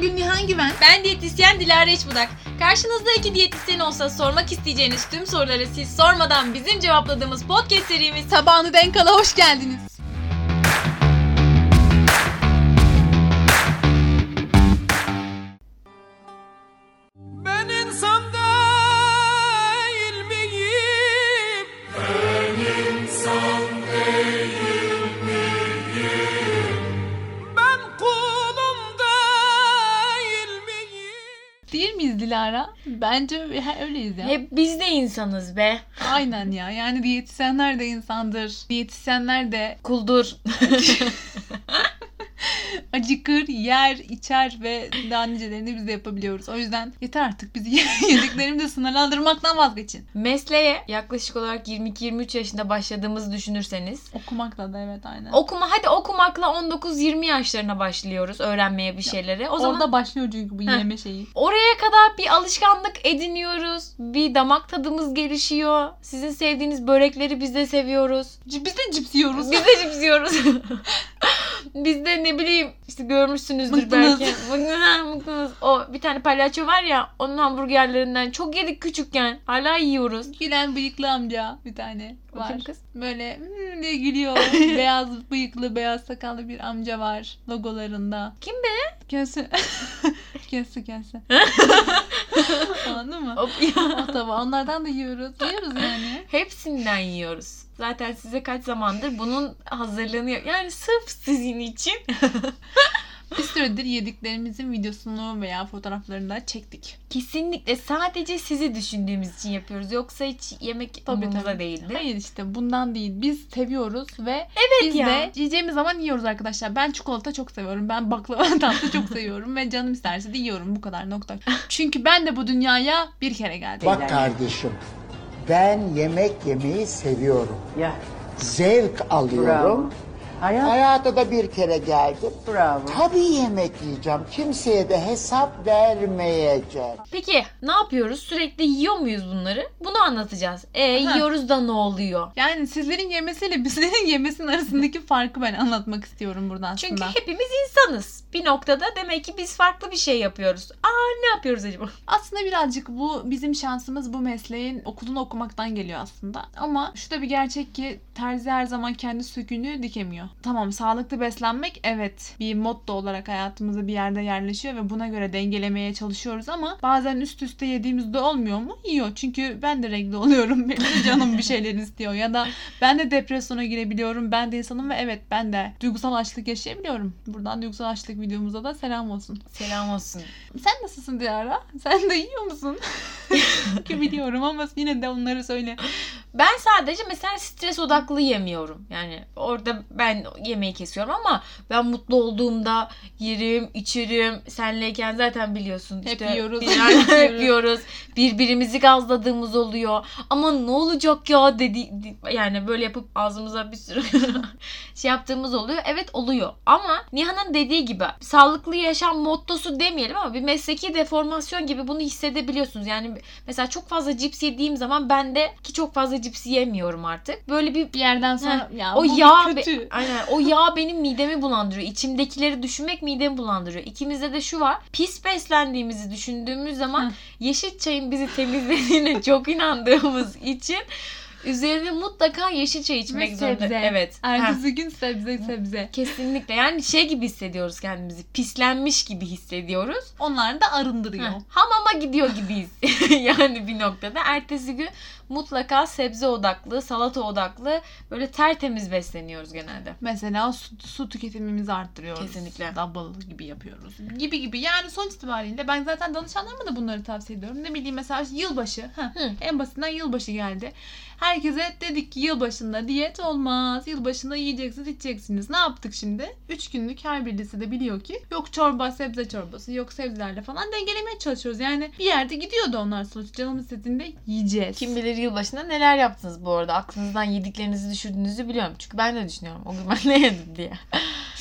diyetisyen Gülnihan Güven. Ben diyetisyen Dilara İçbudak. Karşınızda iki diyetisyen olsa sormak isteyeceğiniz tüm soruları siz sormadan bizim cevapladığımız podcast serimiz Tabağını denk ala hoş geldiniz. Dilara? Bence öyleyiz ya. Hep biz de insanız be. Aynen ya. Yani diyetisyenler de insandır. Diyetisyenler de Kuldur. acıkır, yer, içer ve daha nicelerini biz de yapabiliyoruz. O yüzden yeter artık bizi yediklerimizle sınırlandırmaktan vazgeçin. Mesleğe yaklaşık olarak 22-23 yaşında başladığımızı düşünürseniz Okumakla da evet aynen. okuma hadi okumakla 19-20 yaşlarına başlıyoruz öğrenmeye bir şeyleri. O zaman Orada başlıyor çünkü bu Heh. yeme şeyi. Oraya kadar bir alışkanlık ediniyoruz. Bir damak tadımız gelişiyor. Sizin sevdiğiniz börekleri biz de seviyoruz. C- Biz de cips yiyoruz. Biz de cips yiyoruz. biz de ne bileyim işte görmüşsünüzdür Mıktınız. belki. Mıktınız. O bir tane palyaço var ya onun hamburgerlerinden çok yedik küçükken. Hala yiyoruz. Gülen bıyıklı amca bir tane var. kim kız? Böyle hmm diye gülüyor. beyaz bıyıklı, beyaz sakallı bir amca var logolarında. Kim be? Kese. kese kese. Anladın mı? Hop ya. O tabağı. Onlardan da yiyoruz. Yiyoruz yani. Hepsinden yiyoruz. Zaten size kaç zamandır bunun hazırlığını yap- Yani sırf sizin için Bir süredir yediklerimizin videosunu veya fotoğraflarını da çektik. Kesinlikle sadece sizi düşündüğümüz için yapıyoruz. Yoksa hiç yemek Tabii, umurumuzda tabii. değildi. Hayır işte bundan değil. Biz seviyoruz ve biz ya. de yiyeceğimiz zaman yiyoruz arkadaşlar. Ben çikolata çok seviyorum. Ben baklava tatlı çok seviyorum ve canım isterse de yiyorum bu kadar nokta. Çünkü ben de bu dünyaya bir kere geldim. Bak kardeşim, ben yemek yemeyi seviyorum. Ya Zevk alıyorum. bravo. Hayat Hayata da bir kere geldim. bravo. Tabii yemek yiyeceğim. Kimseye de hesap vermeyeceğim. Peki ne yapıyoruz? Sürekli yiyor muyuz bunları? Bunu anlatacağız. E Aha. yiyoruz da ne oluyor? Yani sizlerin yemesiyle bizlerin yemesinin arasındaki farkı ben anlatmak istiyorum burada aslında. Çünkü hepimiz insanız. Bir noktada demek ki biz farklı bir şey yapıyoruz. Aa ne yapıyoruz acaba? Aslında birazcık bu bizim şansımız bu mesleğin okulunu okumaktan geliyor aslında. Ama şu da bir gerçek ki terzi her zaman kendi söküğünü dikemiyor. Tamam sağlıklı beslenmek evet bir motto olarak hayatımıza bir yerde yerleşiyor ve buna göre dengelemeye çalışıyoruz ama bazen üst üste yediğimizde olmuyor mu? Yiyor. Çünkü ben de renkli oluyorum. Benim de canım bir şeyler istiyor ya da ben de depresyona girebiliyorum. Ben de insanım ve evet ben de duygusal açlık yaşayabiliyorum. Buradan duygusal açlık videomuza da selam olsun. Selam olsun. Sen nasılsın Dilara? Sen de yiyor musun? Ki biliyorum ama yine de onları söyle. Ben sadece mesela stres odaklı yemiyorum. Yani orada ben yemeği kesiyorum ama ben mutlu olduğumda yerim, içerim. Senleyken zaten biliyorsun Hep işte yiyoruz. bir- hep yiyoruz. Birbirimizi gazladığımız oluyor. Ama ne olacak ya dedi yani böyle yapıp ağzımıza bir sürü şey yaptığımız oluyor. Evet oluyor. Ama Nihan'ın dediği gibi sağlıklı yaşam mottosu demeyelim ama bir mesleki deformasyon gibi bunu hissedebiliyorsunuz. Yani mesela çok fazla cips yediğim zaman ben de ki çok fazla cips yemiyorum artık. Böyle bir Bir yerden sonra ya o yağ kötü. be- aynen o yağ benim midemi bulandırıyor. İçimdekileri düşünmek midemi bulandırıyor. İkimizde de şu var. Pis beslendiğimizi düşündüğümüz zaman Hı. yeşil çayın bizi temizlediğine çok inandığımız için üzerine mutlaka yeşil çay içmek Ve zorunda. sebze. Evet. Ha. Ertesi gün sebze sebze. Kesinlikle. Yani şey gibi hissediyoruz kendimizi. Pislenmiş gibi hissediyoruz. Onlar da arındırıyor. Heh, Hamama gidiyor gibiyiz. yani bir noktada. Ertesi gün mutlaka sebze odaklı, salata odaklı böyle tertemiz besleniyoruz genelde. Mesela su, su tüketimimizi arttırıyoruz. Kesinlikle. Double gibi yapıyoruz. Gibi gibi. Yani sonuç itibariyle ben zaten danışanlarıma da bunları tavsiye ediyorum. Ne bileyim mesela yılbaşı. Heh, Hı. En basitinden yılbaşı geldi. Herkese dedik ki yılbaşında diyet olmaz. Yılbaşında yiyeceksiniz, içeceksiniz. Ne yaptık şimdi? 3 günlük her birisi de biliyor ki yok çorba, sebze çorbası, yok sebzelerle falan dengelemeye çalışıyoruz. Yani bir yerde gidiyordu onlar sonuç. Canımız istediğinde yiyeceğiz. Kim bilir yılbaşında neler yaptınız bu arada. Aklınızdan yediklerinizi düşürdüğünüzü biliyorum. Çünkü ben de düşünüyorum. O gün ben ne yedim diye.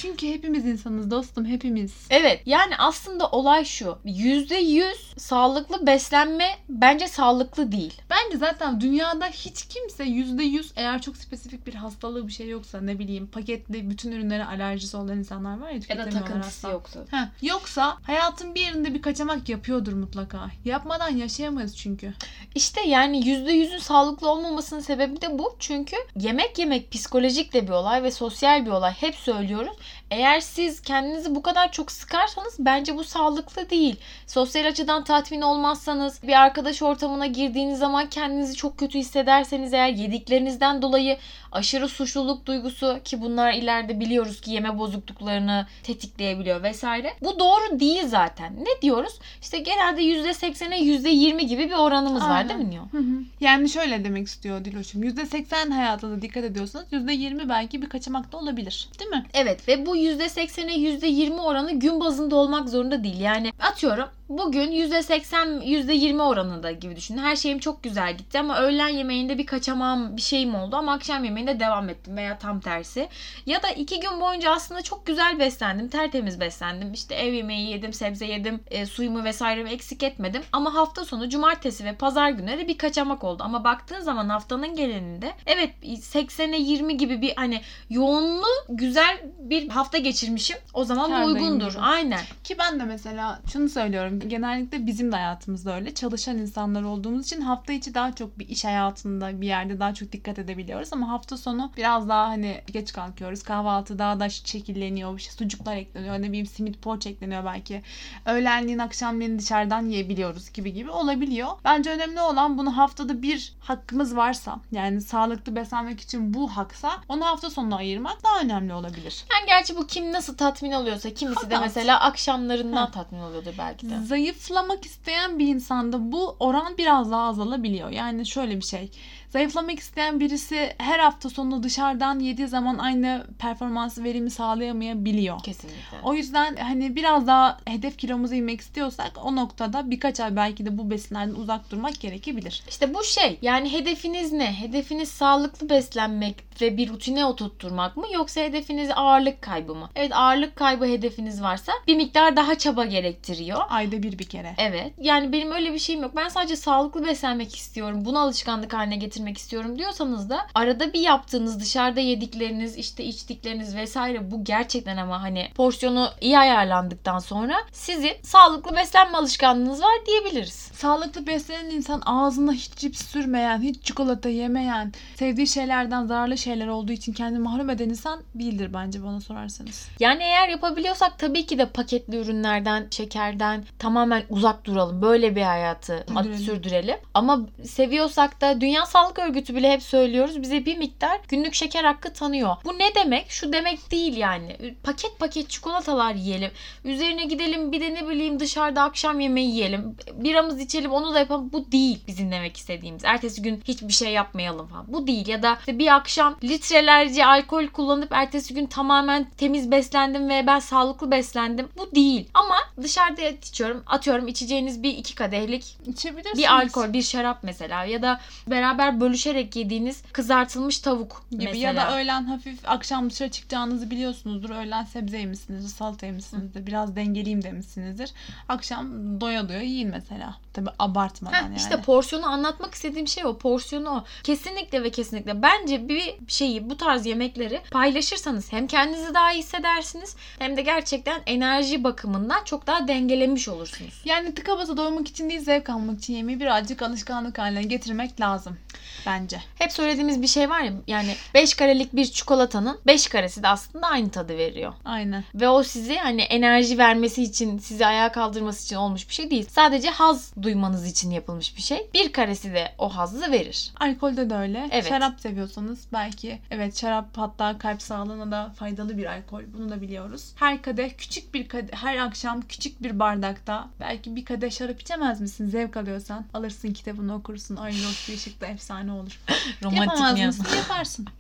Çünkü hepimiz insanız dostum hepimiz. Evet yani aslında olay şu. %100 sağlıklı beslenme bence sağlıklı değil. Bence zaten dünyada hiç kimse %100 eğer çok spesifik bir hastalığı bir şey yoksa ne bileyim paketli bütün ürünlere alerjisi olan insanlar var ya Ya da takıntısı yoksa. Heh, yoksa hayatın bir yerinde bir kaçamak yapıyordur mutlaka. Yapmadan yaşayamayız çünkü. İşte yani %100'ün sağlıklı olmamasının sebebi de bu. Çünkü yemek yemek psikolojik de bir olay ve sosyal bir olay. Hep söylüyoruz. Eğer siz kendinizi bu kadar çok sıkarsanız bence bu sağlıklı değil. Sosyal açıdan tatmin olmazsanız, bir arkadaş ortamına girdiğiniz zaman kendinizi çok kötü hissederseniz eğer yediklerinizden dolayı aşırı suçluluk duygusu ki bunlar ileride biliyoruz ki yeme bozukluklarını tetikleyebiliyor vesaire. Bu doğru değil zaten. Ne diyoruz? İşte genelde %80'e %20 gibi bir oranımız var Aynen. değil mi hı. Yani şöyle demek istiyor Diloş'um. %80 hayatına dikkat ediyorsanız %20 belki bir kaçamak da olabilir. Değil mi? Evet ve bu %80'e %20 oranı gün bazında olmak zorunda değil. Yani atıyorum bugün %80 %20 oranında gibi düşünün. Her şeyim çok güzel gitti ama öğlen yemeğinde bir kaçamam bir şeyim oldu ama akşam yemeğinde devam ettim veya tam tersi. Ya da iki gün boyunca aslında çok güzel beslendim. Tertemiz beslendim. İşte ev yemeği yedim, sebze yedim, e, suyumu vesairemi eksik etmedim. Ama hafta sonu cumartesi ve pazar günleri bir kaçamak oldu. Ama baktığın zaman haftanın geleninde evet 80'e 20 gibi bir hani yoğunluğu güzel bir hafta geçirmişim. O zaman daim uygundur. gibi. Aynen. Ki ben de mesela şunu söylüyorum. Genellikle bizim de hayatımızda öyle. Çalışan insanlar olduğumuz için hafta içi daha çok bir iş hayatında bir yerde daha çok dikkat edebiliyoruz. Ama hafta sonu biraz daha hani geç kalkıyoruz. Kahvaltı daha da şekilleniyor. İşte sucuklar ekleniyor. Ne bileyim simit poğaça ekleniyor belki. Öğlenliğin akşamleyin dışarıdan yiyebiliyoruz gibi gibi olabiliyor. Bence önemli olan bunu haftada bir hakkımız varsa yani sağlıklı beslenmek için bu haksa onu hafta sonuna ayırmak daha önemli olabilir. Yani gerçi bu kim nasıl tatmin oluyorsa kimisi de Fakat- mesela akşamlarından Ha. tatmin oluyordur belki de. Zayıflamak isteyen bir insanda bu oran biraz daha azalabiliyor. Yani şöyle bir şey. Zayıflamak isteyen birisi her hafta sonu dışarıdan yediği zaman aynı performansı verimi sağlayamayabiliyor. Kesinlikle. O yüzden hani biraz daha hedef kilomuza inmek istiyorsak o noktada birkaç ay belki de bu besinlerden uzak durmak gerekebilir. İşte bu şey yani hedefiniz ne? Hedefiniz sağlıklı beslenmek ve bir rutine oturtturmak mı yoksa hedefiniz ağırlık kaybı mı? Evet ağırlık kaybı hedefiniz varsa bir miktar daha çaba gerektiriyor. Ayda bir bir kere. Evet. Yani benim öyle bir şeyim yok. Ben sadece sağlıklı beslenmek istiyorum. Bunu alışkanlık haline getirmek istiyorum diyorsanız da arada bir yaptığınız dışarıda yedikleriniz, işte içtikleriniz vesaire bu gerçekten ama hani porsiyonu iyi ayarlandıktan sonra sizin sağlıklı beslenme alışkanlığınız var diyebiliriz. Sağlıklı beslenen insan ağzına hiç cips sürmeyen, hiç çikolata yemeyen, sevdiği şeylerden zararlı şeyler olduğu için kendini mahrum eden insan değildir bence bana sorarsanız. Yani eğer yapabiliyorsak tabii ki de paketli ürünlerden, şekerden tamamen uzak duralım. Böyle bir hayatı at- Sürdürelim. sürdürelim. Ama seviyorsak da Dünya Sağlık Örgütü bile hep söylüyoruz. Bize bir miktar günlük şeker hakkı tanıyor. Bu ne demek? Şu demek değil yani. Paket paket çikolatalar yiyelim. Üzerine gidelim bir de ne bileyim dışarıda akşam yemeği yiyelim. Biramız içelim onu da yapalım. Bu değil bizim demek istediğimiz. Ertesi gün hiçbir şey yapmayalım falan. Bu değil. Ya da işte bir akşam litrelerce alkol kullanıp ertesi gün tamamen temiz beslendim ve ben sağlıklı beslendim. Bu değil. Ama dışarıda içiyorum. Atıyorum içeceğiniz bir iki kadehlik İçebilirsiniz. bir alkol, bir şarap mesela ya da beraber bölüşerek yediğiniz kızartılmış tavuk gibi mesela. ya da öğlen hafif akşam dışarı çıkacağınızı biliyorsunuzdur. Öğlen sebze yemişsinizdir, salata yemişsinizdir, biraz dengeleyeyim demişsinizdir. Akşam doya doya yiyin mesela. Tabi abartmadan Heh, yani. İşte porsiyonu anlatmak istediğim şey o. Porsiyonu o. Kesinlikle ve kesinlikle. Bence bir şeyi bu tarz yemekleri paylaşırsanız hem kendinizi daha iyi hissedersiniz hem de gerçekten enerji bakımından çok daha dengelemiş olursunuz. Yani tıka basa doymak için değil zevk almak için yemeği birazcık alışkanlık haline getirmek lazım. Bence. Hep söylediğimiz bir şey var ya yani 5 karelik bir çikolatanın 5 karesi de aslında aynı tadı veriyor. Aynen. Ve o sizi hani enerji vermesi için, sizi ayağa kaldırması için olmuş bir şey değil. Sadece haz duymanız için yapılmış bir şey. Bir karesi de o hazzı verir. Alkolde de öyle. Evet. Şarap seviyorsanız belki evet şarap hatta kalp sağlığına da faydalı bir alkol. Bunu da biliyoruz. Her kadeh küçük bir kadeh, her akşam küçük bir bardakta belki bir kadeh şarap içemez misin? Zevk alıyorsan alırsın kitabını okursun. Ay loş bir ışıkta efsane olur. Yapamaz mısın? Yaparsın.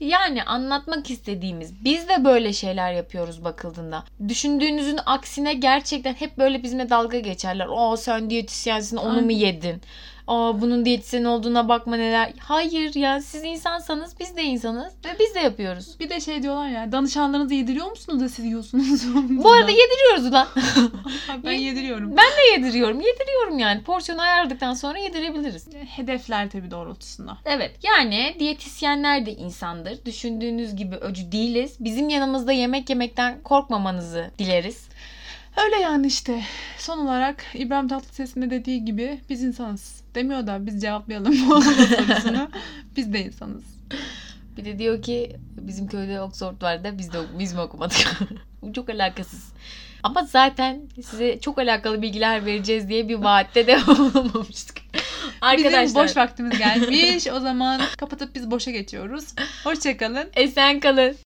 Yani anlatmak istediğimiz biz de böyle şeyler yapıyoruz bakıldığında. Düşündüğünüzün aksine gerçekten hep böyle bizimle dalga geçerler. O sen diyetisyensin onu mu Aynen. yedin? Aa bunun diyetisyen olduğuna bakma neler. Hayır ya siz insansanız biz de insanız ve biz de yapıyoruz. Bir de şey diyorlar ya danışanlarınızı yediriyor musunuz da siz yiyorsunuz? Bu arada yediriyoruz ulan. ben yediriyorum. Ben de yediriyorum. Yediriyorum yani. Porsiyonu ayarladıktan sonra yedirebiliriz. Hedefler tabii doğrultusunda. Evet yani diyetisyenler de insandır. Düşündüğünüz gibi öcü değiliz. Bizim yanımızda yemek yemekten korkmamanızı dileriz. Öyle yani işte. Son olarak İbrahim Tatlıses'in de dediği gibi biz insanız. Demiyor da biz cevaplayalım bu sorusunu. biz de insanız. Bir de diyor ki bizim köyde Oxford var da biz de biz mi okumadık? Bu çok alakasız. Ama zaten size çok alakalı bilgiler vereceğiz diye bir vaatte de olmamıştık. Arkadaşlar Bizim boş vaktimiz gelmiş. o zaman kapatıp biz boşa geçiyoruz. Hoşçakalın. esen kalın.